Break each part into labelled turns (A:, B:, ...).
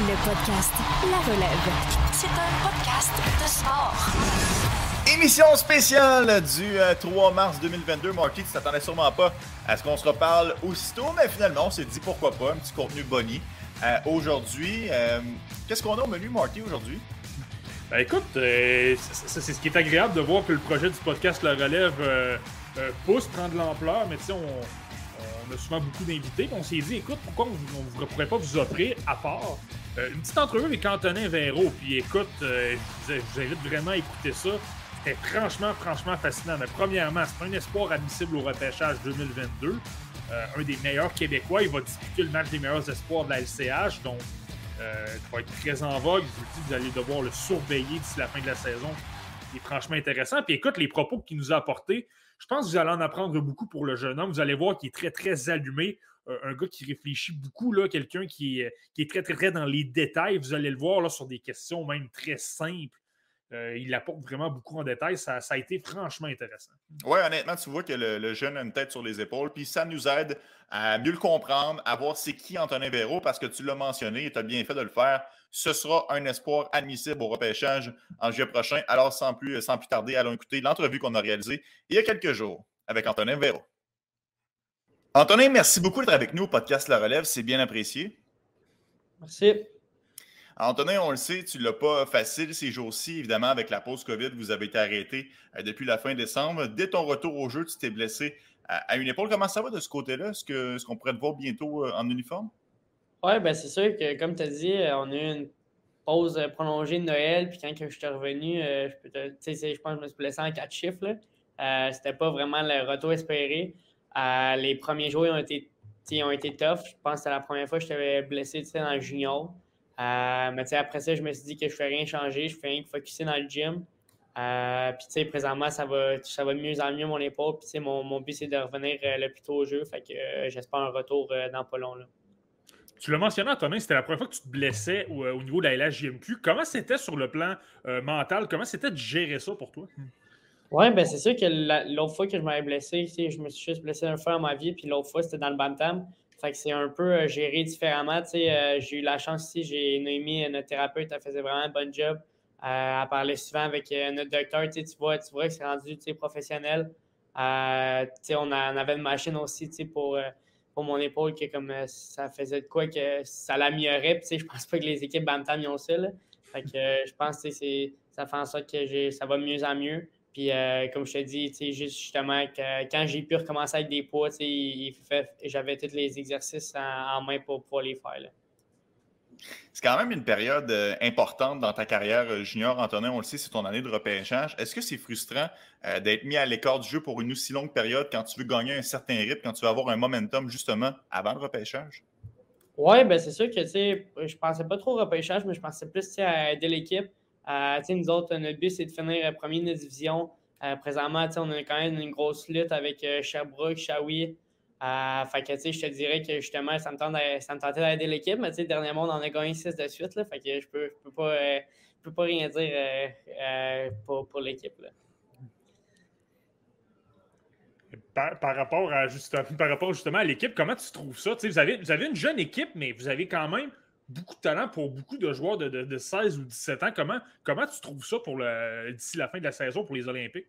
A: Le podcast La Relève. C'est un podcast de sport.
B: Émission spéciale du 3 euh, mars 2022. Marty, tu t'attendais sûrement pas à ce qu'on se reparle aussitôt, mais finalement, on s'est dit pourquoi pas, un petit contenu boni. Euh, aujourd'hui, euh, qu'est-ce qu'on a au menu, Marty, aujourd'hui?
C: Ben écoute, c'est ce qui est agréable de voir que le projet du podcast La Relève pousse, prend de l'ampleur, mais tu sais, on, on a souvent beaucoup d'invités. On s'est dit, écoute, pourquoi on ne pourrait pas vous offrir, à part, euh, une petite entrevue avec Antonin Véro. Puis écoute, euh, je, vous invite vraiment à écouter ça. C'était franchement, franchement fascinant. Mais premièrement, c'est un espoir admissible au repêchage 2022. Euh, un des meilleurs Québécois. Il va disputer le match des meilleurs espoirs de la LCH. Donc, il va être très en vogue. Je vous dis, vous allez devoir le surveiller d'ici la fin de la saison. Il est franchement intéressant. Puis écoute, les propos qu'il nous a apportés, je pense que vous allez en apprendre beaucoup pour le jeune homme. Vous allez voir qu'il est très, très allumé. Un gars qui réfléchit beaucoup, quelqu'un qui, qui, est très, très, très dans les détails. Vous allez le voir là, sur des questions même très simples. Euh, il apporte vraiment beaucoup en détail. Ça, a été franchement intéressant.
B: Oui, honnêtement, tu vois que le, jeune a une tête sur les épaules. Puis ça nous aide à mieux le comprendre, à voir c'est qui Antonin Véro, parce que tu l'as mentionné et tu as bien fait de le faire. Ce sera un espoir admissible au repêchage en juillet prochain. Alors, sans plus, sans plus tarder, allons écouter l'entrevue qu'on a réalisée il y a quelques jours avec Antonin Véro. Antonin, merci beaucoup d'être avec nous au podcast La Relève. C'est bien apprécié.
D: Merci.
B: Antonin, on le sait, tu ne l'as pas facile ces jours-ci. Évidemment, avec la pause COVID, vous avez été arrêté euh, depuis la fin décembre. Dès ton retour au jeu, tu t'es blessé à, une épaule. Comment ça va de ce côté-là? Est-ce qu'on pourrait te voir bientôt euh, en uniforme?
D: Oui, ben c'est sûr que, comme tu as dit, euh, on a eu une pause prolongée de Noël. Puis quand je suis revenu, je, je pense que je me suis blessé en quatre chiffres. Ce C'était pas vraiment le retour espéré. Euh, les premiers jours ils ont été, ont été tough. Je pense que c'était la première fois que je t'avais blessé dans le junior. Euh, mais après ça, je me suis dit que je ne fais rien changer, je fais rien que focuser dans le gym. Euh, puis présentement, ça va, ça va de mieux en mieux mon épaule. Puis mon, mon but, c'est de revenir le plus tôt au jeu. Fait que j'espère un retour dans pas long. Là.
C: Tu l'as mentionné, Antonin, c'était la première fois que tu te blessais au, au niveau de la LHJMQ. Comment c'était sur le plan mental? Comment c'était de gérer ça pour toi?
D: Oui, ben c'est sûr que l'autre fois que je m'avais blessé, je me suis juste blessé une fois dans ma vie, puis l'autre fois, c'était dans le Bantam. Fait que c'est un peu euh, géré différemment. Euh, j'ai eu la chance ici, j'ai Noémie, notre thérapeute, elle faisait vraiment un bon job. Euh, elle parlait souvent avec notre docteur. Tu vois, tu vois que c'est rendu professionnel. on, on, avait une machine aussi pour, pour mon épaule que comme ça faisait de quoi que ça l'améliorait. Je pense pas que les équipes Bantam y ont ça. Fait que je pense que ça fait en sorte que ça va de mieux en mieux. Puis, euh, comme je te dis, justement, quand j'ai pu recommencer avec des poids, j'avais tous les exercices en, main pour pouvoir les faire.
B: C'est quand même une période euh, importante dans ta carrière euh, junior, Antonin. On le sait, c'est ton année de repêchage. Est-ce que c'est frustrant d'être mis à l'écart du jeu pour une aussi longue période quand tu veux gagner un certain rythme, quand tu veux avoir un momentum justement avant le repêchage?
D: Oui, ben c'est sûr que je pensais pas trop au repêchage, mais je pensais plus à aider l'équipe. Euh, nous autres, notre but, c'est de finir euh, premier de notre division. Euh, présentement, on a quand même une grosse lutte avec Sherbrooke, Shawi. je te dirais que justement, ça me, tentait d'aider l'équipe, mais dernièrement, on en a gagné six de suite. Là, je peux, peux, pas, peux pas rien dire pour, pour l'équipe.
C: Par, rapport à justement, par rapport justement à l'équipe, comment tu trouves ça? Vous avez, vous avez une jeune équipe, mais vous avez quand même beaucoup de talent pour beaucoup de joueurs de, 16 ou 17 ans. Comment, comment tu trouves ça pour d'ici la fin de la saison pour les Olympiques?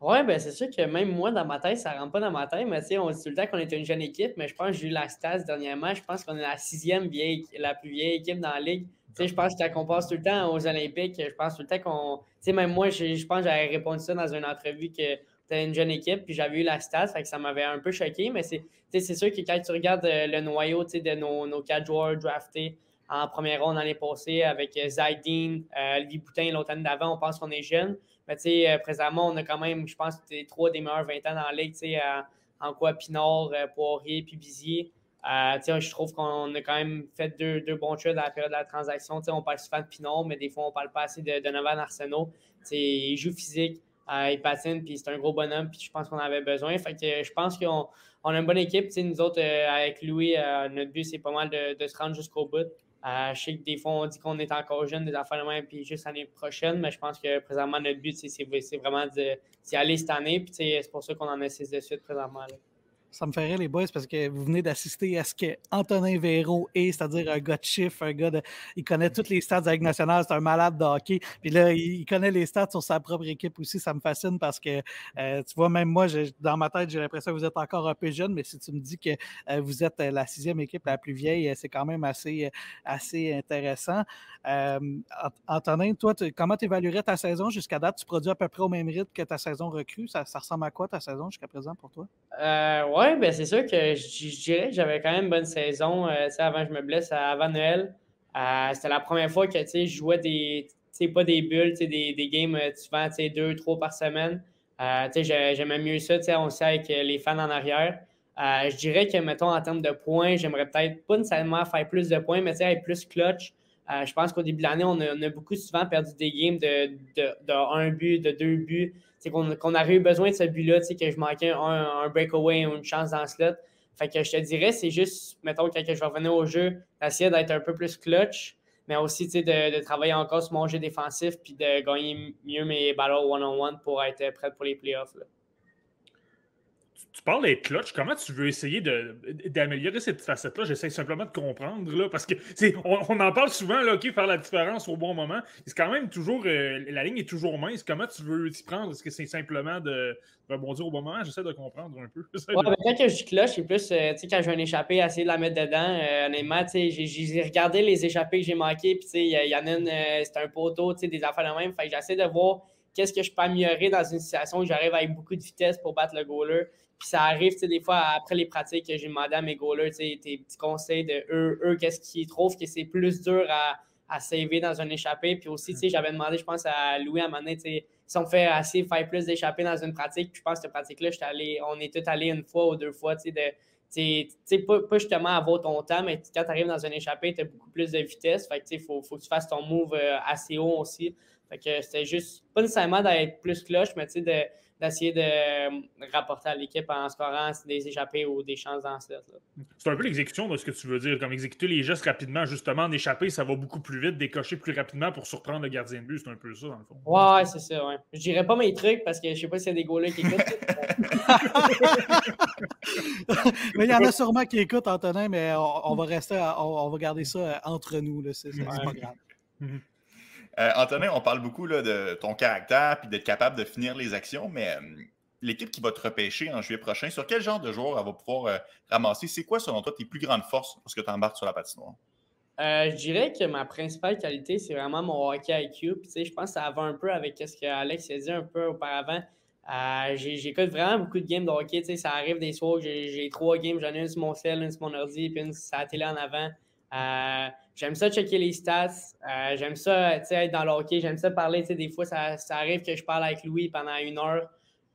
D: Oui, ben c'est sûr que même moi, dans ma tête, ça ne rentre pas dans ma tête, mais on dit tout le temps qu'on était une jeune équipe, mais je pense que j'ai eu la stase dernièrement. Je pense qu'on est la sixième vieille, la plus vieille équipe dans la ligue. je pense que quand on passe tout le temps aux Olympiques, je pense tout le temps qu'on. Tu sais, même moi, je, je pense que j'avais répondu ça dans une entrevue que c'était une jeune équipe, puis j'avais eu la stat, fait que ça m'avait un peu choqué, mais c'est sûr que quand tu regardes euh, le noyau de nos, nos quatre joueurs draftés en première ronde l'année passée avec euh, Zaydin, euh, Olivier Boutin l'autre année d'avant, on pense qu'on est jeune. Mais tu sais, présentement, on a quand même, je pense, trois des meilleurs 20 ans dans la ligue, tu en quoi Pinard, Poirier, puis Bizier. je trouve qu'on a quand même fait deux, deux bons choix dans la période de la transaction. on parle souvent de Pinard, mais des fois, on parle pas assez de Donovan Arsenault. Il joue physique, euh, il patine, puis c'est un gros bonhomme, puis je pense qu'on avait besoin. Fait que je pense qu'on a une bonne équipe. nous autres, euh, avec Louis, euh, notre but, c'est pas mal de, se rendre jusqu'au bout. je sais que des fois, on dit qu'on est encore jeune, des affaires de même, puis juste l'année prochaine, mais je pense que présentement, notre but, c'est vraiment d'y aller cette année, puis c'est pour ça qu'on en a six de suite présentement.
E: Ça me ferait les boys parce que vous venez d'assister à ce que Antonin Véro est, c'est-à-dire un gars de chiffre, un gars de. Il connaît toutes les stats de la nationale, c'est un malade de hockey. Puis là, il, connaît les stats sur sa propre équipe aussi. Ça me fascine parce que, euh, tu vois, même moi, dans ma tête, j'ai l'impression que vous êtes encore un peu jeune, mais si tu me dis que euh, vous êtes la sixième équipe la plus vieille, c'est quand même assez, assez intéressant. Antonin, toi, comment tu évaluerais ta saison jusqu'à date? Tu produis à peu près au même rythme que ta saison recrue. Ça, ressemble à quoi ta saison jusqu'à présent pour toi?
D: Euh, oui, ben c'est sûr que je, dirais que j'avais quand même une bonne saison. Euh, avant que je me blesse, avant Noël, euh, c'était la première fois que je jouais des, pas des bulles, des, des games souvent deux, trois par semaine. J'aimais mieux ça, on avec les fans en arrière. je dirais que, mettons, en termes de points, j'aimerais peut-être pas nécessairement faire plus de points, mais être plus clutch. Je pense qu'au début de l'année, on, a, beaucoup souvent perdu des games de, un but, de deux buts qu'on avait eu besoin de ce but-là, que je manquais un, breakaway ou une chance dans le slot. Fait que je te dirais, c'est juste, mettons, quand je vais revenir au jeu, d'essayer d'être un peu plus clutch, mais aussi de, travailler encore sur mon jeu défensif puis de gagner mieux mes ballons one-on-one pour être prêt pour les playoffs
C: tu parles des clutch. Comment tu veux essayer d'améliorer cette facette-là? J'essaie simplement de comprendre, là, parce que on, on, en parle souvent, là, OK, faire la différence au bon moment. C'est quand même toujours, euh, la ligne est toujours mince. Comment tu veux t'y prendre? Est-ce que c'est simplement de rebondir au bon moment? J'essaie de comprendre un peu.
D: Ouais, ben, quand je clutch, c'est plus, euh, tu sais, quand je vais un échappé, essayer de la mettre dedans. Euh, honnêtement, tu sais, j'ai regardé les échappés que j'ai manqués, puis tu sais, il y, en a une, c'est un poteau, tu sais, des affaires de même. Fait que j'essaie de voir qu'est-ce que je peux améliorer dans une situation où j'arrive avec beaucoup de vitesse pour battre le goaler. Puis ça arrive, des fois, après les pratiques, j'ai demandé à mes goalers, tes petits conseils de eux, eux qu'est-ce qu'ils trouvent que c'est plus dur à, à saver dans un échappé. Puis aussi, j'avais demandé, je pense, à Louis à un moment donné, si on fait assez faire plus d'échappées dans une pratique, je pense que cette pratique-là, on est tous allés une fois ou deux fois, tu sais, pas, pas, justement avoir ton temps, mais quand tu arrives dans un échappé, tu as beaucoup plus de vitesse. Fait que, il faut, faut, que tu fasses ton move euh, assez haut aussi. Fait que c'était juste, pas nécessairement d'être plus cloche, mais tu sais, de d'essayer de euh, rapporter à l'équipe en scorant des échappées ou des chances dans ce
C: C'est un peu l'exécution de ce que tu veux dire, comme exécuter les gestes rapidement, justement, en échapper, ça va beaucoup plus vite, décocher plus rapidement pour surprendre le gardien de but, c'est un peu ça, dans le fond.
D: Ouais, c'est ça, ouais. Je dirais pas mes trucs parce que je sais pas s'il y a des goalers qui écoutent.
E: mais il y en a sûrement qui écoutent, Antonin, mais on, va rester, on, va garder ça entre nous, c'est pas grave.
B: Euh, Antonin, on parle beaucoup de ton caractère et d'être capable de finir les actions, mais euh, l'équipe qui va te repêcher en juillet prochain, sur quel genre de joueur elle va pouvoir euh, ramasser? C'est quoi, selon toi, tes plus grandes forces lorsque tu embarques sur la patinoire?
D: je dirais que ma principale qualité, c'est vraiment mon hockey IQ. je pense que ça va un peu avec ce qu'Alex a dit un peu auparavant. J'écoute vraiment beaucoup de games de hockey. Ça arrive des soirs j'ai trois games, j'en ai une sur mon cell, une sur mon ordi, puis une sur la télé en avant. Euh, j'aime ça checker les stats. Euh, j'aime ça être dans le hockey. J'aime ça parler. Des fois, ça, arrive que je parle avec Louis pendant une heure,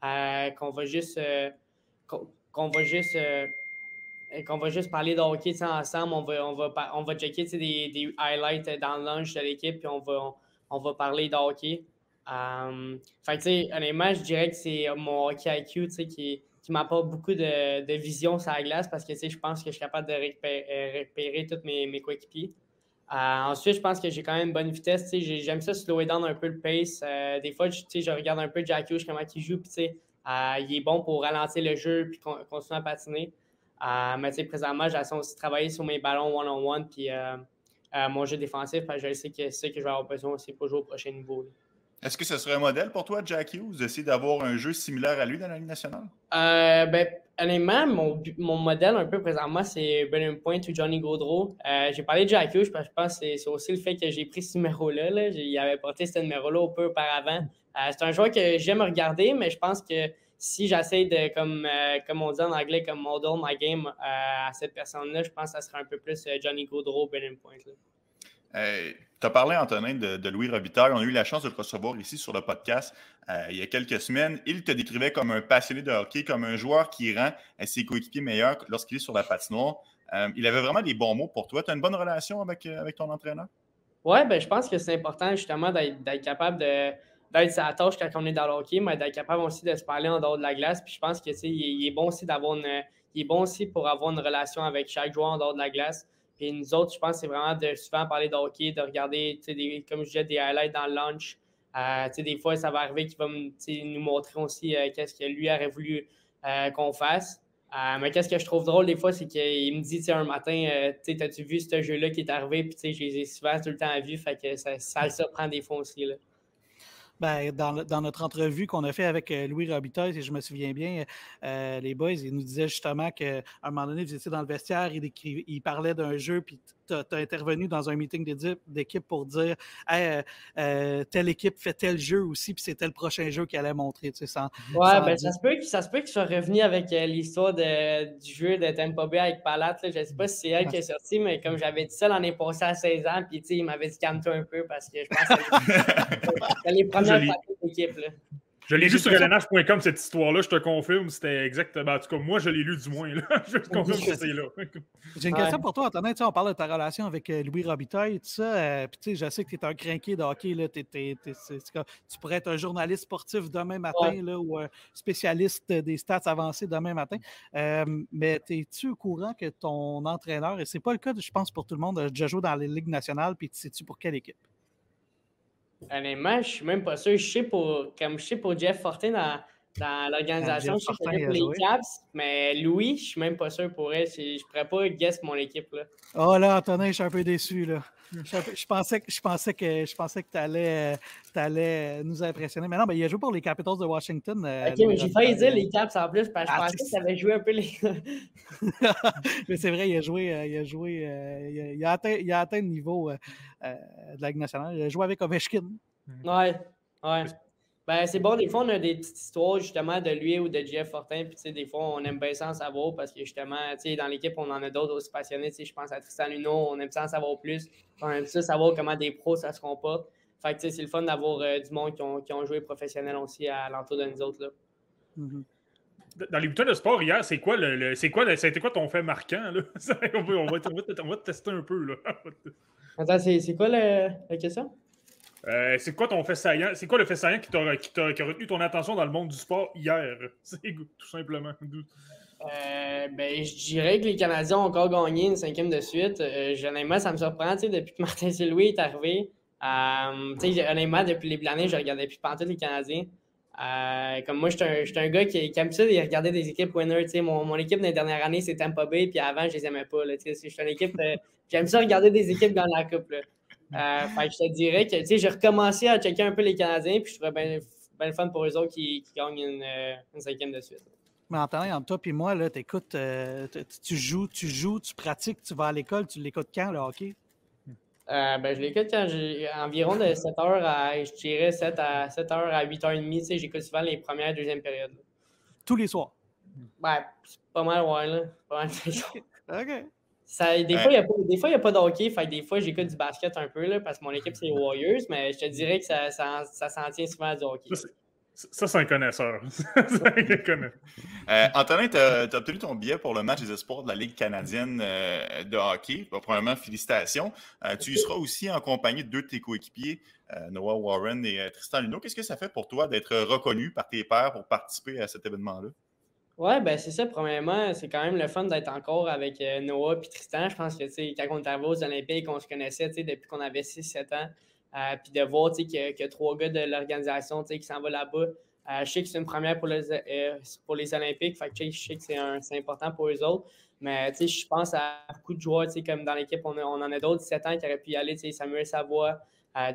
D: euh, qu'on va juste. qu'on va juste qu'on va juste parler de hockey ensemble. On va, on va, on va checker des, highlights dans le lunch de l'équipe, puis on va, on, va parler de hockey. fait que, honnêtement, je dirais que c'est mon hockey IQ qui, qui m'apporte beaucoup de, vision sur la glace parce que je pense que je suis capable de repérer, tous mes, mes coéquipiers. Euh, ensuite, je pense que j'ai quand même une bonne vitesse. J'aime ça slower down un peu le pace. Euh, des fois, je, regarde un peu Jack Hughes, comment il joue. Puis, euh, il est bon pour ralentir le jeu puis continuer à patiner. mais présentement, j'ai aussi travailler sur mes ballons one-on-one puis mon jeu défensif. je sais que c'est ce que je vais avoir besoin aussi pour jouer au prochain niveau.
B: Est-ce que ce serait un modèle pour toi, Jack Hughes, d'essayer d'avoir un jeu similaire à lui dans la Ligue nationale?
D: Euh, ben, honnêtement, mon, mon, modèle un peu présentement, c'est Brennan Point ou Johnny Gaudreau. Euh, j'ai parlé de Jack Hughes, parce que je pense que c'est aussi le fait que j'ai pris ce numéro-là. Là. Il avait porté ce numéro-là un peu auparavant. Euh, c'est un joueur que j'aime regarder, mais je pense que si j'essaie de, comme, euh, comme on dit en anglais, comme model my game à cette personne-là, je pense que ça serait un peu plus Johnny Gaudreau, Brennan Point.
B: Tu as parlé, Antonin, de, Louis Robitaille. On a eu la chance de le recevoir ici sur le podcast euh, il y a quelques semaines. Il te décrivait comme un passionné de hockey, comme un joueur qui rend ses coéquipiers meilleurs lorsqu'il est sur la patinoire. Euh, il avait vraiment des bons mots pour toi. Tu as une bonne relation avec, euh, ton entraîneur?
D: Oui, ben, je pense que c'est important justement d'être capable d'être sa tâche quand on est dans le hockey, mais d'être capable aussi de se parler en dehors de la glace. Puis je pense que il est bon aussi d'avoir une. Il est bon aussi pour avoir une relation avec chaque joueur en dehors de la glace. Puis nous autres, je pense c'est vraiment de souvent parler de hockey, de regarder, des, comme je disais, des highlights dans le lunch. Euh, des fois, ça va arriver qu'il va nous montrer aussi euh, qu'est-ce que lui aurait voulu euh, qu'on fasse. Euh, mais qu'est-ce que je trouve drôle des fois, c'est qu'il me dit un matin, euh, tu sais, as-tu vu ce jeu-là qui est arrivé? Puis tu sais, je les ai souvent tout le temps vus, fait que ça, ça le surprend des fois aussi. Là.
E: Ben, dans, dans, notre entrevue qu'on a fait avec euh, Louis Robitaille, si je me souviens bien, euh, les boys, ils nous disaient justement qu'à un moment donné, vous étiez dans le vestiaire, ils, il parlaient d'un jeu, puis tu as, intervenu dans un meeting d'équipe pour dire hey, euh, telle équipe fait tel jeu aussi, puis c'était le prochain jeu qu'elle allait montrer. Tu sais, sans,
D: ouais, ben, ça, se peut, ça se peut qu'il soit revenu avec l'histoire du jeu de Tampa Bay avec Palat. Je ne sais pas si c'est elle qui est sortie, mais comme j'avais dit ça l'année passée à 16 ans, puis il m'avait dit calme-toi un peu parce que je pense que c'est les premiers
C: je l'ai lu sur LNH.com cette histoire-là, je te confirme, c'était exactement. En tout cas, moi, je l'ai lu du moins. Là. je te confirme que c'est là.
E: J'ai une question pour toi, Antonin. on parle de ta relation avec euh, Louis Robitaille et tout ça. Euh, puis, je sais que tu es un crinqué de hockey. Là. tu pourrais être un journaliste sportif demain matin là, ou un spécialiste des stats avancés demain matin. Euh, mais es-tu au courant que ton entraîneur, et c'est pas le cas, je pense, pour tout le monde, a déjà joué dans les ligues nationales, puis sais-tu pour quelle équipe?
D: Honnêtement, je suis même pas sûr. Je sais pour, comme je sais pour Jeff Fortin dans, dans l'organisation, je sais pour les Caps, mais Louis, je suis même pas sûr pour elle. Je pourrais pas guess mon équipe. Là.
E: Oh là, Antonin, je suis un peu déçu. Là. Je, pensais, je pensais que, je pensais que tu allais, allais, nous impressionner. Mais non, ben, il a joué pour les Capitals de Washington.
D: Euh, ok, mais j'ai failli dire les Caps en plus, parce que je ah, pensais que tu avais joué un peu les.
E: mais c'est vrai, il a joué, euh, il a joué, euh, il a, atteint, il a atteint le niveau de la Ligue nationale. Il a joué avec Ovechkin.
D: Ouais, ouais. Ben, c'est bon, des fois, on a des petites histoires justement de lui ou de Jeff Fortin. Puis, tu sais, des fois, on aime bien ça en savoir parce que justement, tu sais, dans l'équipe, on en a d'autres aussi passionnés. Tu sais, je pense à Tristan Luno, on aime ça en savoir plus. On aime ça savoir comment des pros, ça se comporte. Fait que, tu sais, c'est le fun d'avoir euh, du monde qui ont, qui ont, joué professionnel aussi à l'entour de nous autres. Là.
C: Mm-hmm. Dans les boutons de sport hier, c'est quoi le, c'est quoi c'était quoi ton fait marquant là? On, va, on, va, on, va, te tester un peu là.
D: Attends, c'est quoi la question?
C: Euh, c'est quoi ton fait saillant? C'est quoi le fait saillant qui, a, qui, a, retenu ton attention dans le monde du sport hier? C'est tout simplement.
D: Euh, ben, je dirais que les Canadiens ont encore gagné une cinquième de suite. Euh, honnêtement, ça me surprend, depuis que Martin Silouis est arrivé. Euh, honnêtement, depuis les années, je regardais plus pantoute les Canadiens. Comme moi, je suis un, un, gars qui, qui, aime ça de regarder des équipes winners. Mon, mon équipe dans les dernières années, c'est Tampa Bay, puis avant, je les aimais pas. Une équipe. J'aime ça regarder des équipes gagner la coupe. Euh, je te dirais que j'ai recommencé à checker un peu les Canadiens, puis je trouvais bien, bien fun pour eux autres qui, gagnent une, euh, une, cinquième de suite.
E: Mais en entre toi et moi, là, écoutes, euh, tu joues, tu joues, tu pratiques, tu vas à l'école, tu l'écoutes quand le hockey?
D: ben, je l'écoute quand j'ai environ de 7 h à, je dirais 7 à 7 h à 8 h 30. Tu sais, j'écoute souvent les premières et deuxièmes périodes.
E: Tous les soirs?
D: Ben, c'est pas mal, ouais, là. Pas mal
E: OK
D: des, fois, il n'y a, pas de hockey, fait des fois, j'écoute du basket un peu là, parce que mon équipe, c'est les Warriors, mais je te dirais que ça, ça, ça s'en tient souvent du hockey.
C: Ça, c'est un connaisseur.
B: euh, Antonin, tu as, obtenu ton billet pour le match des espoirs de la Ligue canadienne euh, de hockey. premièrement, félicitations. Euh, tu y seras aussi en compagnie de deux de tes coéquipiers, euh, Noah Warren et Tristan Luneau. Qu'est-ce que ça fait pour toi d'être reconnu par tes pairs pour participer à cet événement-là?
D: Ouais, ben c'est ça. Premièrement, c'est quand même le fun d'être encore avec euh, Noah et Tristan. Je pense que quand on arrivé aux Olympiques, on se connaissait depuis qu'on avait 6-7 ans. Euh, puis de voir qu'il y, trois gars de l'organisation qui s'en vont là-bas. Euh, je sais que c'est une première pour les, pour les Olympiques. Fait que, je sais que c'est important pour eux autres. Mais je pense à beaucoup de joueurs, comme dans l'équipe, on, on, en a d'autres 17 ans qui auraient pu y aller. Samuel Savoie,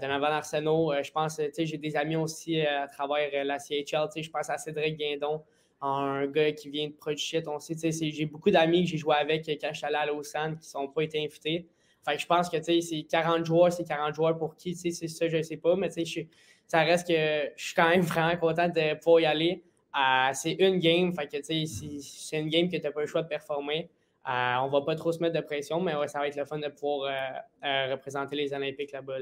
D: Donovan Arsenault. je pense, j'ai des amis aussi à travers la CHL. Je pense à Cédric Guindon un gars qui vient de Projet. On sait, j'ai beaucoup d'amis que j'ai joué avec quand je suis allé à Lausanne qui ne sont pas été invités. Je pense que c'est 40 joueurs, c'est 40 joueurs pour qui, c'est ça, je ne sais pas, mais ça reste que je suis quand même vraiment content de pouvoir y aller. Euh, c'est une game, c'est une game que tu n'as pas le choix de performer. Euh, on va pas trop se mettre de pression, mais ça va être le fun de pouvoir euh, représenter les Olympiques là-bas.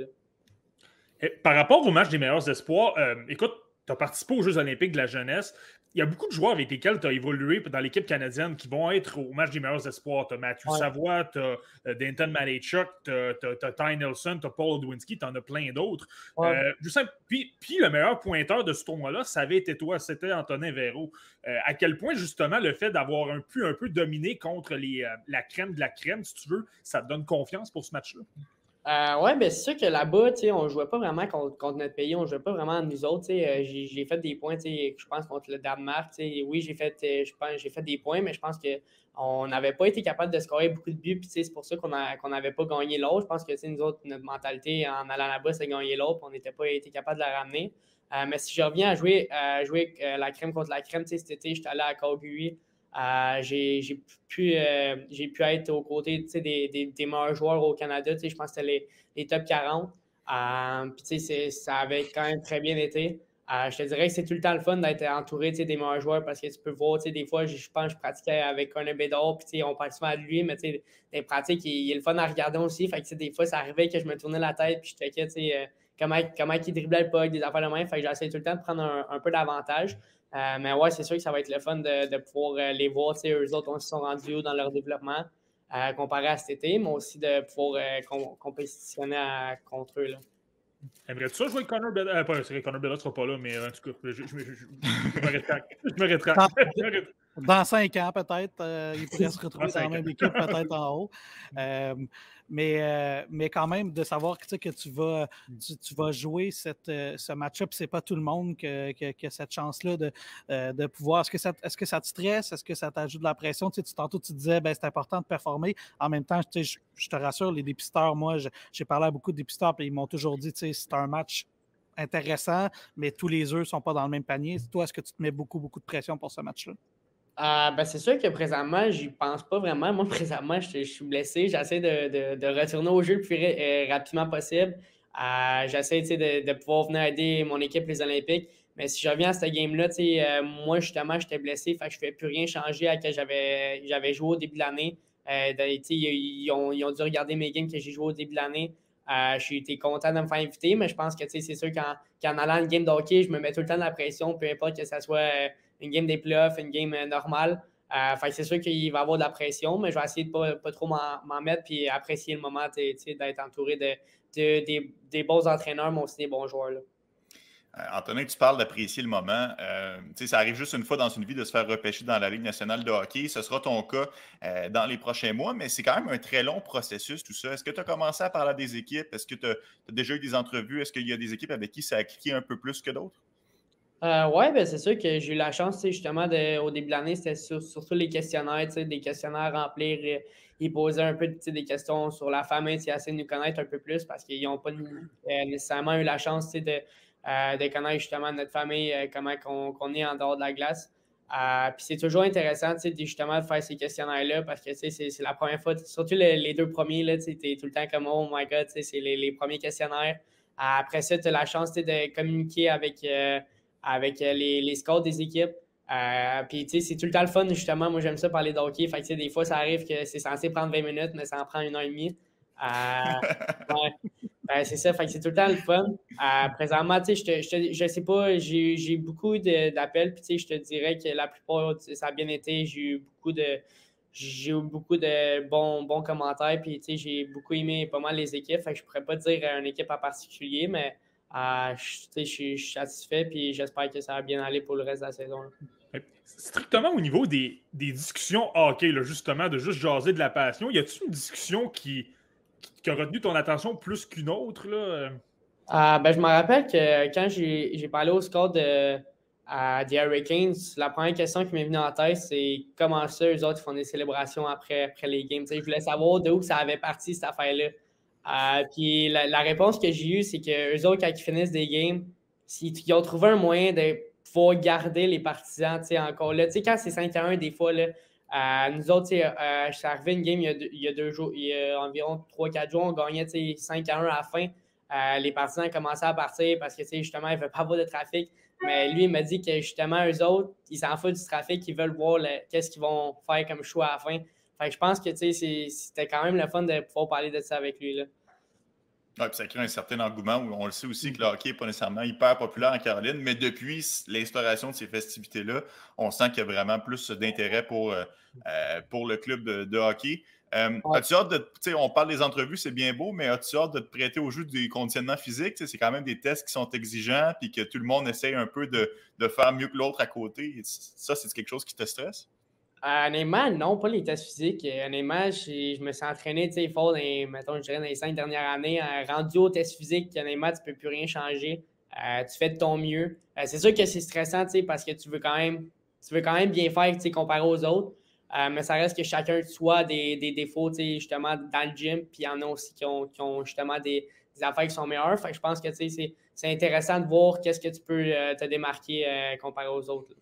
C: Par rapport au match des meilleurs espoirs, écoute, tu as participé aux Jeux olympiques de la jeunesse il y a beaucoup de joueurs avec lesquels tu as évolué dans l'équipe canadienne qui vont être au match des meilleurs espoirs. Tu as Matthew Savoie, tu as euh, Denton Malechuk, tu as, Ty Nelson, tu as Paul Odwinski, tu en as plein d'autres. Euh, puis, puis, le meilleur pointeur de ce tournoi-là, ça avait été toi, c'était Antonin Véro. Euh, à quel point, justement, le fait d'avoir un peu, un peu dominé contre les, la crème de la crème, si tu veux, ça te donne confiance pour ce match-là?
D: Euh, oui, ben c'est sûr que là-bas, on ne jouait pas vraiment contre, notre pays, on ne jouait pas vraiment nous autres. Euh, j'ai fait des points, je pense, contre le Danemark. Oui, j'ai fait, euh, j'ai fait des points, mais je pense qu'on n'avait pas été capable de scorer beaucoup de buts. C'est pour ça qu'on n'avait pas gagné l'autre. Je pense que nous autres, notre mentalité en allant là-bas, c'est gagner l'autre. On n'était pas été capable de la ramener. mais si je reviens à jouer, jouer la crème contre la crème, cet été, j'étais allé à Calgary. Euh, j'ai pu, euh, pu être aux côtés des, des, meilleurs joueurs au Canada. Je pense que c'était les, les, top 40. Euh, puis, ça avait quand même très bien été. je te dirais que c'est tout le temps le fun d'être entouré des meilleurs joueurs parce que tu peux voir, des fois, je, pense que je pratiquais avec un Bédard, puis on parle souvent de lui, mais des pratiques, il, est le fun à regarder aussi. Fait que, des fois, ça arrivait que je me tournais la tête, puis je checkais comment, comment il driblait le puck, des affaires de main. Fait j'essayais tout le temps de prendre un, un peu d'avantage. Euh, mais ouais, c'est sûr que ça va être le fun de, pouvoir euh, les voir. Eux autres, on se sont rendus dans leur développement euh, comparé à cet été, mais aussi de pouvoir compétitionner contre eux. Là.
C: Aimerais-tu ça jouer Connor Bella? pas, c'est Connor Bella ne sera pas là, mais en tout cas, je, je, je, je me rétracte. Je me rétracte.
E: Dans cinq ans, peut-être, il pourrait se retrouver dans, la même équipe, peut-être en haut. Mais, euh, mais quand même, de savoir que, que tu, vas, mmh. tu, vas jouer cette, euh, ce match-up, c'est pas tout le monde qui a cette chance-là de, euh, de pouvoir. Est-ce que, ça, est-ce que ça te stresse? Est-ce que ça t'ajoute de la pression? Tu sais, tantôt, tu disais, ben, c'est important de performer. En même temps, je, je te rassure, les dépisteurs, moi, j'ai parlé à beaucoup de dépisteurs, et ils m'ont toujours dit, tu sais, c'est un match intéressant, mais tous les œufs ne sont pas dans le même panier. Toi, est-ce que tu te mets beaucoup, beaucoup de pression pour ce match-là?
D: Euh, ben, c'est sûr que présentement, j'y pense pas vraiment. Moi, présentement, je, suis blessé. J'essaie de, retourner au jeu le plus euh, rapidement possible. Euh, j'essaie de, pouvoir venir aider mon équipe, les Olympiques. Mais si je reviens à cette game-là, moi, justement, j'étais blessé. Je ne fais plus rien changer à que j'avais joué au début de l'année. Ils, ont, dû regarder mes games que j'ai joué au début de l'année. je suis content de me faire inviter, mais je pense que c'est sûr qu'en allant une game de hockey, je me mets tout le temps de la pression, peu importe que ce soit une game des playoffs, une game euh, normale. Euh, c'est sûr qu'il va y avoir de la pression, mais je vais essayer de ne pas, trop m'en mettre puis apprécier le moment d'être entouré de, des, bons entraîneurs, mais aussi des bons joueurs. Là.
B: Euh, Antonin, tu parles d'apprécier le moment. ça arrive juste une fois dans une vie de se faire repêcher dans la Ligue nationale de hockey. Ce sera ton cas dans les prochains mois, mais c'est quand même un très long processus, tout ça. Est-ce que tu as commencé à parler à des équipes? Est-ce que tu as, déjà eu des entrevues? Est-ce qu'il y a des équipes avec qui ça a cliqué un peu plus que d'autres?
D: Euh, oui, ben c'est sûr que j'ai eu la chance, justement, de, au début de l'année, c'était surtout les questionnaires, des questionnaires remplir. Euh, ils posaient un peu des questions sur la famille, essayer de nous connaître un peu plus parce qu'ils n'ont pas euh, nécessairement eu la chance de, de connaître justement notre famille, comment on, est en dehors de la glace. Puis c'est toujours intéressant justement de faire ces questionnaires-là parce que c'est la première fois, surtout les, deux premiers, tu es tout le temps comme Oh my god, c'est les, les, premiers questionnaires. Après ça, tu as la chance de communiquer avec avec euh, les, les scores des équipes. Euh, puis, tu sais, c'est tout le temps le fun, justement. Moi, j'aime ça parler d'hockey. Fait que, des fois, ça arrive que c'est censé prendre 20 minutes, mais ça en prend une heure et demie. Euh, ben, c'est ça, fait que c'est tout le temps le fun. présentement, tu sais, je, ne sais pas, j'ai beaucoup d'appels, puis tu sais, je te dirais que la plupart, ça a bien été. J'ai eu beaucoup de j'ai eu beaucoup de bons, bons commentaires, puis tu sais, j'ai beaucoup aimé pas mal les équipes. Fait que je pourrais pas dire une équipe en particulier, mais je, suis satisfait puis j'espère que ça va bien aller pour le reste de la saison.
C: Strictement au niveau des, discussions hockey, justement, de juste jaser de la passion, y a-t-il une discussion qui, qui, a retenu ton attention plus qu'une autre? Là?
D: Ah, ben, je me rappelle que quand j'ai parlé au score de, à des Hurricanes, la première question qui m'est venue en tête, c'est comment ça, eux autres, font des célébrations après, après les games. je voulais savoir d'où ça avait parti, cette affaire-là. Euh, puis la, réponse que j'ai eue, c'est que eux autres, quand ils finissent des games, ils ont trouvé un moyen de pouvoir garder les partisans encore là. Tu sais, quand c'est 5 à 1, des fois, là, euh, nous autres, euh, je arrivé une game il y a deux, jours, il y a environ 3-4 jours, on gagnait 5 à 1 à la fin. Euh, les partisans commençaient à partir parce que justement, ils ne veulent pas avoir de trafic. Mais lui, il m'a dit que justement, eux autres, ils s'en foutent du trafic, ils veulent voir qu'est-ce qu'ils vont faire comme choix à la fin. Fait je pense que c'était quand même le fun de pouvoir parler de ça avec lui. Là.
B: Ouais, puis ça crée un certain engouement où on le sait aussi que le hockey n'est pas nécessairement hyper populaire en Caroline, mais depuis l'instauration de ces festivités-là, on sent qu'il y a vraiment plus d'intérêt pour, euh, euh, pour le club de, hockey. Euh, as-tu hâte de. On parle des entrevues, c'est bien beau, mais as-tu hâte de te prêter au jeu des conditionnements physiques? C'est quand même des tests qui sont exigeants, puis que tout le monde essaye un peu de, de faire mieux que l'autre à côté. Ça, c'est quelque chose qui te stresse?
D: Euh, honnêtement, non, pas les tests physiques. Euh, honnêtement, je, je me suis entraîné fort dans, mettons, je dirais dans les cinq dernières années. Euh, rendu au test physique, honnêtement, tu ne peux plus rien changer. tu fais de ton mieux. c'est sûr que c'est stressant parce que tu veux quand même, tu veux quand même bien faire comparé aux autres. mais ça reste que chacun de soi des, des défauts justement dans le gym. Puis il y en a aussi qui ont, qui ont justement des, affaires qui sont meilleures. Fait je pense que c'est intéressant de voir qu'est-ce que tu peux te démarquer comparé aux autres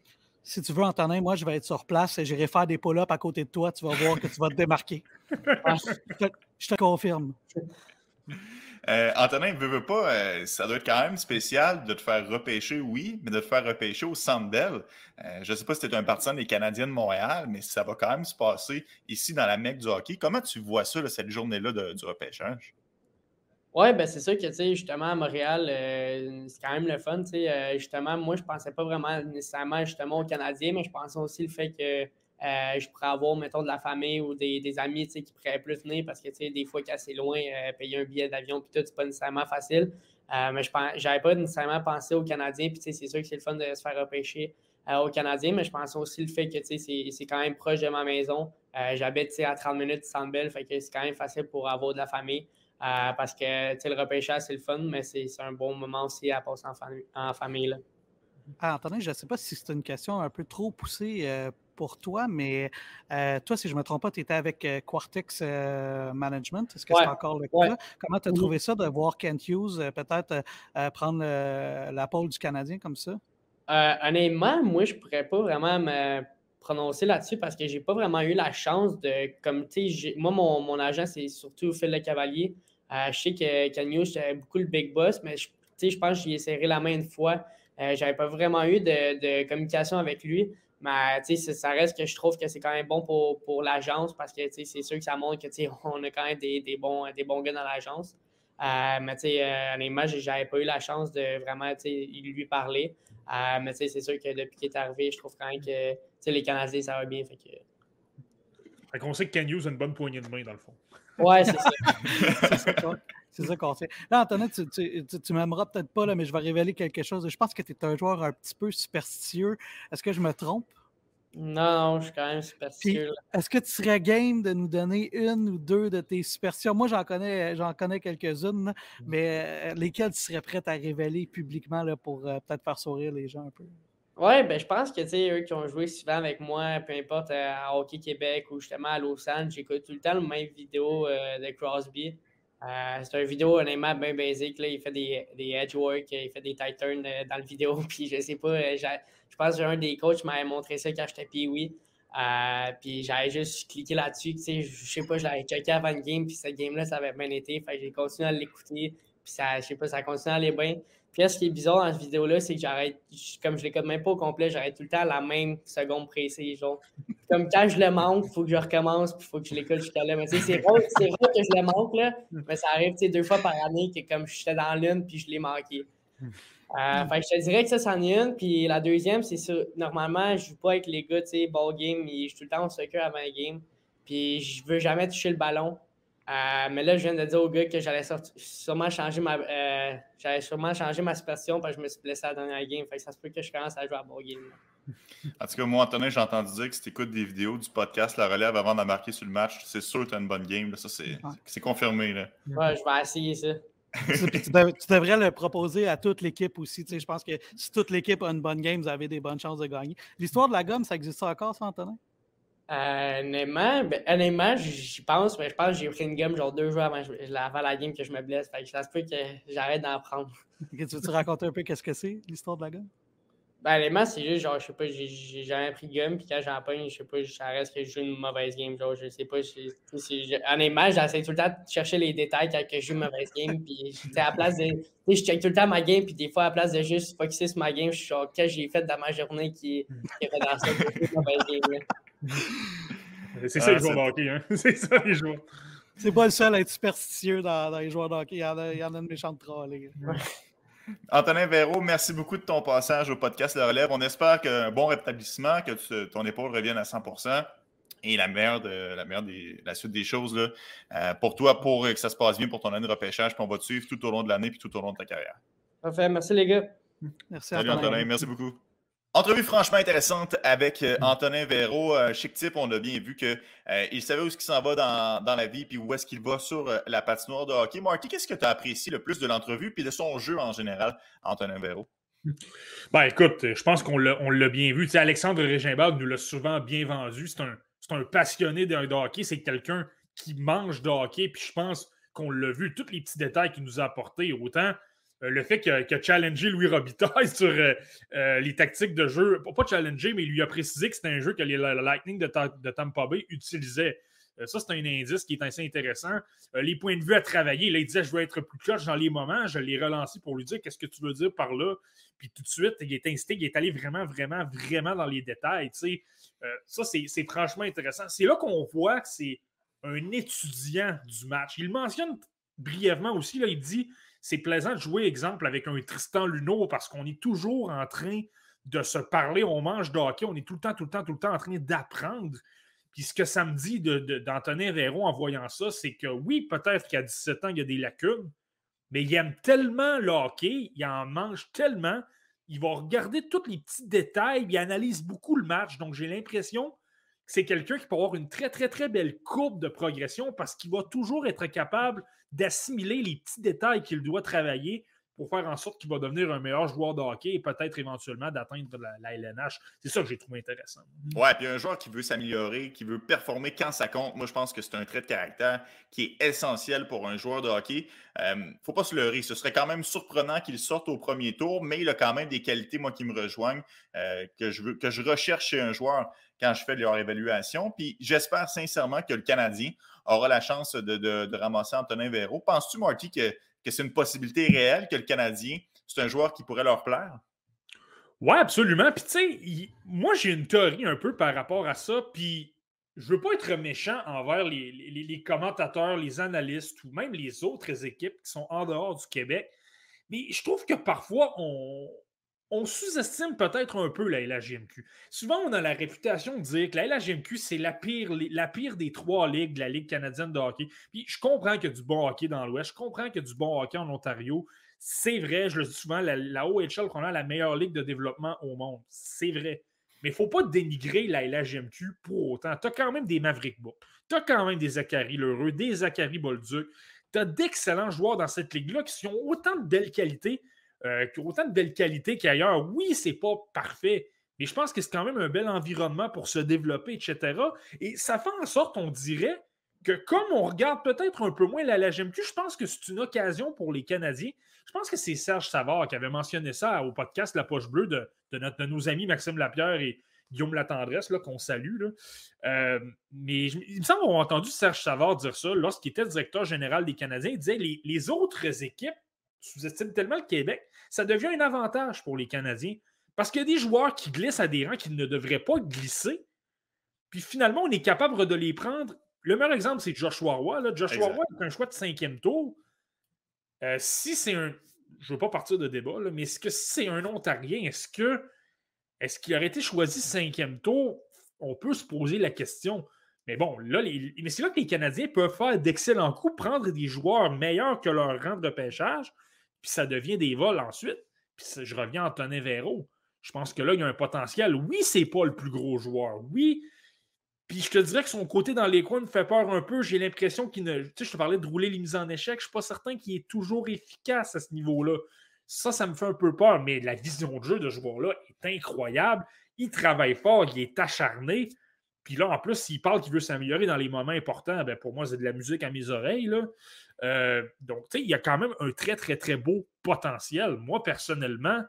E: si tu veux, Antonin, moi, je vais être sur place et j'irai faire des pull-ups à côté de toi. Tu vas voir que tu vas te démarquer. Je, te, confirme.
B: Euh, Antonin, ne veut pas, euh, ça doit être quand même spécial de te faire repêcher, oui, mais de te faire repêcher au Centre euh, je ne sais pas si tu es un partisan des Canadiens de Montréal, mais ça va quand même se passer ici dans la mecque du hockey. Comment tu vois ça, cette journée-là du repêchage?
D: Oui, ben c'est sûr que, tu sais, justement, à Montréal, euh, c'est quand même le fun, tu sais. Euh, justement, moi, je pensais pas vraiment nécessairement, justement, aux Canadiens, mais je pensais aussi le fait que euh, je pourrais avoir, mettons, de la famille ou des, des amis, tu sais, qui pourraient plus venir parce que, tu sais, des fois, c'est loin, payer un billet d'avion, puis tout, c'est pas nécessairement facile. mais je n'avais pas nécessairement pensé aux Canadiens, puis, tu sais, c'est sûr que c'est le fun de se faire repêcher aux Canadiens, mais je pensais aussi le fait que, tu sais, c'est quand même proche de ma maison. J'habite, tu sais, à 30 minutes de Sandbell, fait que c'est quand même facile pour avoir de la famille. Euh, parce que le repêchage, c'est le fun, mais c'est un bon moment aussi à passer en, famille. Là.
E: Ah, attendez, je ne sais pas si c'est une question un peu trop poussée euh, pour toi, mais euh, toi, si je ne me trompe pas, tu étais avec Quartex Management. Est-ce que c'est encore le cas? Comment tu as trouvé ça de voir Kent Hughes peut-être prendre la pôle du Canadien comme ça?
D: honnêtement, moi, je ne pourrais pas vraiment me prononcer là-dessus parce que j'ai pas vraiment eu la chance de. Comme tu sais, moi, mon, mon agent, c'est surtout Phil Le Cavalier. Euh, je sais que Canyon, j'avais beaucoup le big boss, mais je, je pense que j'y ai serré la main une fois. Euh, j'avais pas vraiment eu de, communication avec lui. Mais ça reste que je trouve que c'est quand même bon pour, pour l'agence parce que c'est sûr que ça montre qu'on a quand même des, des, bons, des bons gars dans l'agence. Euh, mais tu sais, euh, honnêtement, j'avais pas eu la chance de vraiment lui parler. Mais c'est sûr que depuis qu'il est arrivé, je trouve quand même que les Canadiens, ça va bien. Fait que...
C: Qu'on sait que Ken a une bonne poignée de main, dans le fond.
D: Ouais, c'est ça.
E: c'est ça qu'on sait. Là, Antonin, tu, tu, tu, m'aimeras peut-être pas, là, mais je vais révéler quelque chose. Je pense que tu es un joueur un petit peu superstitieux. Est-ce que je me trompe?
D: Non, je suis quand même superstitieux.
E: Est-ce que tu serais game de nous donner une ou deux de tes superstitions? Moi, j'en connais, j'en connais quelques-unes, mais euh, lesquelles tu serais prête à révéler publiquement là, pour euh, peut-être faire sourire les gens un peu?
D: Oui, ben, je pense que eux qui ont joué souvent avec moi, peu importe euh, à Hockey Québec ou justement à Lausanne, j'écoute tout le temps le même vidéo de Crosby. c'est une vidéo honnêtement bien basique. Là. Il fait des, des edge work, il fait des tight turns dans la vidéo. Puis je sais pas, je pense qu'un des coachs m'avait montré ça quand j'étais pee euh, puis j'avais juste cliqué là-dessus. Je sais pas, je l'avais checké avant le game, puis cette game-là, ça avait bien été. Fait j'ai continué à l'écouter, puis ça, je sais pas, ça a continué à aller bien. Puis ce qui est bizarre dans cette vidéo-là, c'est que j'arrête, comme je l'écoute même pas au complet, j'arrête tout le temps à la même seconde précise. Genre. Comme quand je le manque, il faut que je recommence, puis il faut que je l'écoute jusqu'à là. Mais tu sais, c'est vrai, que je le manque, là, mais ça arrive, deux fois par année que comme j'étais dans l'une, puis je l'ai manqué. Euh, je te dirais que ça, c'en est une. Puis la deuxième, c'est ça. Normalement, je joue pas avec les gars, tu sais, ball game. Je suis tout le temps au soccer avant la game. Puis je veux jamais toucher le ballon. Euh, mais là, je viens de dire au gars que j'allais sûrement changer ma euh, j'allais sûrement changer ma situation parce que je me suis blessé à la dernière game. Fait que ça se peut que je commence à jouer à ball game.
B: En tout cas, moi, Antonin, j'ai entendu dire que si tu écoutes des vidéos du podcast La Relève avant de marquer sur le match, c'est sûr que tu as une bonne game. Ça, c'est confirmé. Là.
D: Ouais, je vais essayer ça
E: tu, devrais le proposer à toute l'équipe aussi. je pense que si toute l'équipe a une bonne game, vous avez des bonnes chances de gagner. L'histoire de la gomme, ça existe encore, ça, Antonin?
D: Euh, honnêtement, ben, j'y pense, mais je pense que j'ai pris une gomme genre deux jours avant, avant, la game que je me blesse. Fait que ça se peut que j'arrête d'en prendre.
E: tu veux-tu raconter un peu qu'est-ce que c'est, l'histoire de la gomme?
D: Ben, honnêtement, c'est juste, genre, je sais pas, j'ai jamais pris de gomme, puis quand j'en pogne, je sais pas, ça reste que je joue une mauvaise game, genre, je sais pas, honnêtement, j'essaie tout le temps de chercher les détails quand je joue une mauvaise game, puis, à la place de, je check tout le temps ma game, puis des fois, à la place de juste focuser sur ma game, je suis genre, qu'est-ce que j'ai fait dans ma journée qui, qui fait dans cette mauvaise game,
C: C'est ça, les joueurs de hockey, hein, c'est ça, les joueurs.
E: C'est pas le seul à être superstitieux dans, les joueurs de hockey, il y en a, il y en a une méchante troll,
B: Antonin Véro, merci beaucoup de ton passage au podcast Le Relève. On espère qu'un bon rétablissement, que ton épaule revienne à 100% et la meilleure, de, la, meilleure des, la suite des choses là, euh, pour toi, pour que ça se passe bien pour ton année de repêchage. Puis on va te suivre tout au long de l'année puis tout au long de ta carrière.
D: Parfait. Merci, les gars.
E: Merci,
B: Salut, Antonin. Merci beaucoup. Entrevue franchement intéressante avec euh, Antonin Véro. Euh, chic type, on a bien vu qu'il euh, savait où est-ce qu'il s'en va dans, la vie puis où est-ce qu'il va sur la patinoire de hockey. Marty, qu'est-ce que tu as apprécié le plus de l'entrevue puis de son jeu en général, Antonin Véro?
C: Ben écoute, je pense qu'on l'a bien vu. Alexandre Régimbald nous l'a souvent bien vendu. C'est un, passionné de, hockey. C'est quelqu'un qui mange de hockey. Puis je pense qu'on l'a vu, tous les petits détails qu'il nous a apportés. Autant le fait qu'il a, challengé Louis Robitaille sur euh, euh, les tactiques de jeu, pas challenger, mais il lui a précisé que c'était un jeu que les, Lightning de, de, Tampa Bay utilisaient. ça, c'est un indice qui est assez intéressant. les points de vue à travailler, là, il disait Je veux être plus clutch dans les moments. Je l'ai relancé pour lui dire Qu'est-ce que tu veux dire par là Puis tout de suite, il est instinct, il est allé vraiment, vraiment, vraiment dans les détails. ça, c'est franchement intéressant. C'est là qu'on voit que c'est un étudiant du match. Il mentionne brièvement aussi, là, il dit c'est plaisant de jouer, exemple, avec un Tristan Luneau parce qu'on est toujours en train de se parler, on mange de hockey, on est tout le temps, tout le temps, tout le temps en train d'apprendre. Puis ce que ça me dit d'Antonin de, en voyant ça, c'est que oui, peut-être qu'à 17 ans, il y a des lacunes, mais il aime tellement le hockey, il en mange tellement, il va regarder tous les petits détails, il analyse beaucoup le match. Donc j'ai l'impression c'est quelqu'un qui peut avoir une très, très, très belle courbe de progression parce qu'il va toujours être capable d'assimiler les petits détails qu'il doit travailler pour faire en sorte qu'il va devenir un meilleur joueur de hockey et peut-être éventuellement d'atteindre la, LNH. C'est ça que j'ai trouvé intéressant.
B: Ouais, puis un joueur qui veut s'améliorer, qui veut performer quand ça compte, moi je pense que c'est un trait de caractère qui est essentiel pour un joueur de hockey. euh, faut pas se leurrer, ce serait quand même surprenant qu'il sorte au premier tour, mais il a quand même des qualités, moi, qui me rejoignent, euh, que, je que je recherche chez un joueur quand je fais leur évaluation. Puis j'espère sincèrement que le Canadien aura la chance de, ramasser Antonin Véro. Penses-tu, Marty, que, c'est une possibilité réelle que le Canadien, c'est un joueur qui pourrait leur plaire?
C: Oui, absolument. Puis tu sais, moi j'ai une théorie un peu par rapport à ça. Puis je veux pas être méchant envers les, commentateurs, les analystes ou même les autres équipes qui sont en dehors du Québec. Mais je trouve que parfois on, on sous-estime peut-être un peu la LHGMQ. Souvent, on a la réputation de dire que la LHGMQ, c'est la pire, des trois ligues de la Ligue canadienne de hockey. Puis je comprends qu'il y a du bon hockey dans l'Ouest, je comprends qu'il y a du bon hockey en Ontario. C'est vrai, je le dis souvent, la, la OHL qu'on a la meilleure ligue de développement au monde. C'est vrai. Mais il ne faut pas dénigrer la LHGMQ pour autant. Tu as quand même des Maverick Book. Tu as quand même des Zachary Lheureux, des Zachary Bolduc. Tu as d'excellents joueurs dans cette ligue-là qui ont autant de belles qualités euh, qui ont autant de belles qualités qu'ailleurs. Oui, c'est pas parfait, mais je pense que c'est quand même un bel environnement pour se développer, etc. Et ça fait en sorte, on dirait, que comme on regarde peut-être un peu moins la LGMQ, je pense que c'est une occasion pour les Canadiens. Je pense que c'est Serge Savard qui avait mentionné ça au podcast La Poche Bleue de, de, nos amis Maxime Lapierre et Guillaume Latendresse, qu'on salue. Euh, mais il me semble avoir entendu Serge Savard dire ça lorsqu'il était directeur général des Canadiens. Il disait les, les autres équipes sous-estiment tellement le Québec, ça devient un avantage pour les Canadiens. Parce qu'il y a des joueurs qui glissent à des rangs qui ne devraient pas glisser. Puis finalement, on est capable de les prendre. Le meilleur exemple, c'est Joshua Roy. Joshua Roy est un choix de cinquième tour. Euh, si c'est un. Je ne veux pas partir de débat, mais est-ce que si c'est un Ontarien, est-ce que est-ce qu'il aurait été choisi cinquième tour? On peut se poser la question. Mais bon, là, mais c'est là que les Canadiens peuvent faire d'excellents coups, prendre des joueurs meilleurs que leur rang de pêchage, puis ça devient des vols ensuite. Puis je reviens à Antonin Véro. Je pense que là, il y a un potentiel. Oui, c'est pas le plus gros joueur. Oui. Puis je te dirais que son côté dans les coins me fait peur un peu. J'ai l'impression qu'il ne. Tu sais, je te parlais de rouler les mises en échec. Je ne suis pas certain qu'il est toujours efficace à ce niveau-là. Ça, ça me fait un peu peur. Mais la vision de jeu de ce joueur-là est incroyable. Il travaille fort, il est acharné. Puis là, en plus, s'il parle qu'il veut s'améliorer dans les moments importants, ben pour moi, c'est de la musique à mes oreilles. Euh, donc, tu sais, il y a quand même un très, très, très beau potentiel. Moi, personnellement,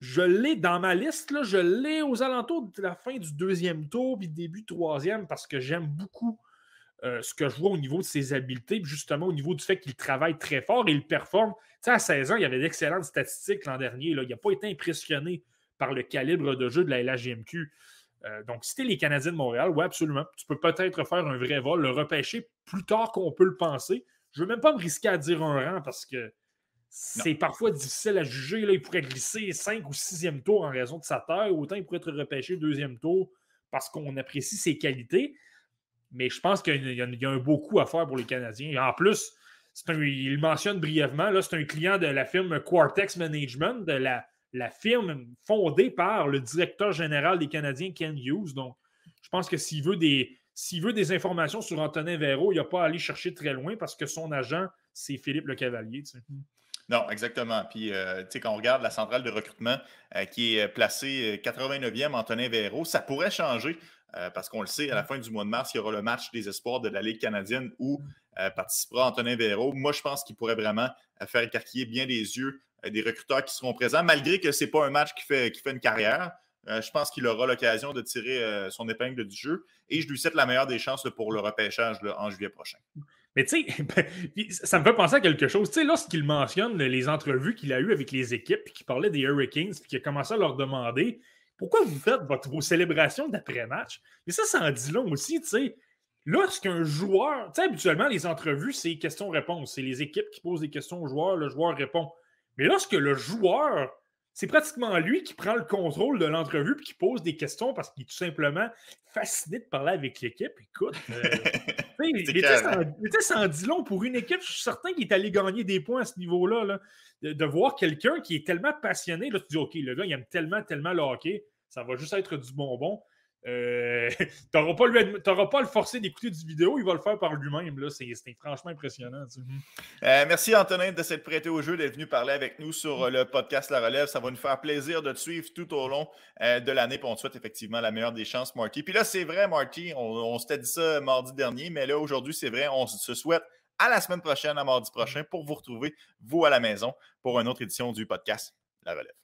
C: je l'ai dans ma liste, je l'ai aux alentours de la fin du deuxième tour puis début troisième parce que j'aime beaucoup euh, ce que je vois au niveau de ses habiletés, justement au niveau du fait qu'il travaille très fort et il performe. Tu à 16 ans, il y avait d'excellentes statistiques l'an dernier. Il n'a pas été impressionné par le calibre de jeu de la LHGMQ. Euh, donc, si les Canadiens de Montréal, oui, absolument. Tu peux peut-être faire un vrai vol, le repêcher plus tard qu'on peut le penser. Je ne veux même pas me risquer à dire un rang parce que c'est parfois difficile à juger. Là, il pourrait glisser 5 ou 6e tour en raison de sa taille. Autant il pourrait être repêché deuxième tour parce qu'on apprécie ses qualités. Mais je pense qu'il y, a un beau coup à faire pour les Canadiens. En plus, il mentionne brièvement, c'est un client de la firme Quartex Management, de la la firme fondée par le directeur général des Canadiens, Ken Hughes. Donc, je pense que s'il veut des, s'il veut des informations sur Antonin Véro, il n'a pas à aller chercher très loin parce que son agent, c'est Philippe Le Cavalier.
B: Non, exactement. Puis, euh, tu sais, quand on regarde la centrale de recrutement euh, qui est placée 89e, Antonin Véro, ça pourrait changer parce qu'on le sait, à la fin du mois de mars, il y aura le match des espoirs de la Ligue canadienne où participera Antonin Véro. Moi, je pense qu'il pourrait vraiment faire écarquiller bien les yeux des recruteurs qui seront présents, malgré que ce n'est pas un match qui fait, qui fait une carrière. Euh, je pense qu'il aura l'occasion de tirer euh, son épingle du jeu et je lui souhaite la meilleure des chances pour le repêchage en juillet prochain.
C: Mais tu sais, ben, ça me fait penser à quelque chose. Tu sais, lorsqu'il mentionne les entrevues qu'il a eues avec les équipes, puis qu'il parlait des Hurricanes, puis qu'il a commencé à leur demander pourquoi vous faites vos célébrations d'après-match? Mais ça, ça en dit long aussi, tu sais. Lorsqu'un joueur, tu sais, habituellement, les entrevues, c'est questions-réponses. C'est les équipes qui posent des questions aux joueurs, le joueur répond. Mais lorsque le joueur c'est pratiquement lui qui prend le contrôle de l'entrevue et qui pose des questions parce qu'il est tout simplement fasciné de parler avec l'équipe. Écoute, euh, ça en dit long pour une équipe. Je suis certain qu'il est allé gagner des points à ce niveau-là. de, voir quelqu'un qui est tellement passionné. Là, tu dis, OK, le gars, il aime tellement, tellement le hockey. Ça va juste être du bonbon. Euh, tu n'auras pas, le forcer d'écouter du vidéo, il va le faire par lui-même. C'est franchement impressionnant.
B: Euh, merci Antonin de s'être prêté au jeu, d'être venu parler avec nous sur euh, le podcast La Relève. Ça va nous faire plaisir de te suivre tout au long de l'année. on te souhaite effectivement la meilleure des chances, Marty. Puis là, c'est vrai, Marty, on s'était dit ça mardi dernier, mais là, aujourd'hui, c'est vrai, on se souhaite à la semaine prochaine, à mardi prochain, pour vous retrouver, vous à la maison, pour une autre édition du podcast La Relève.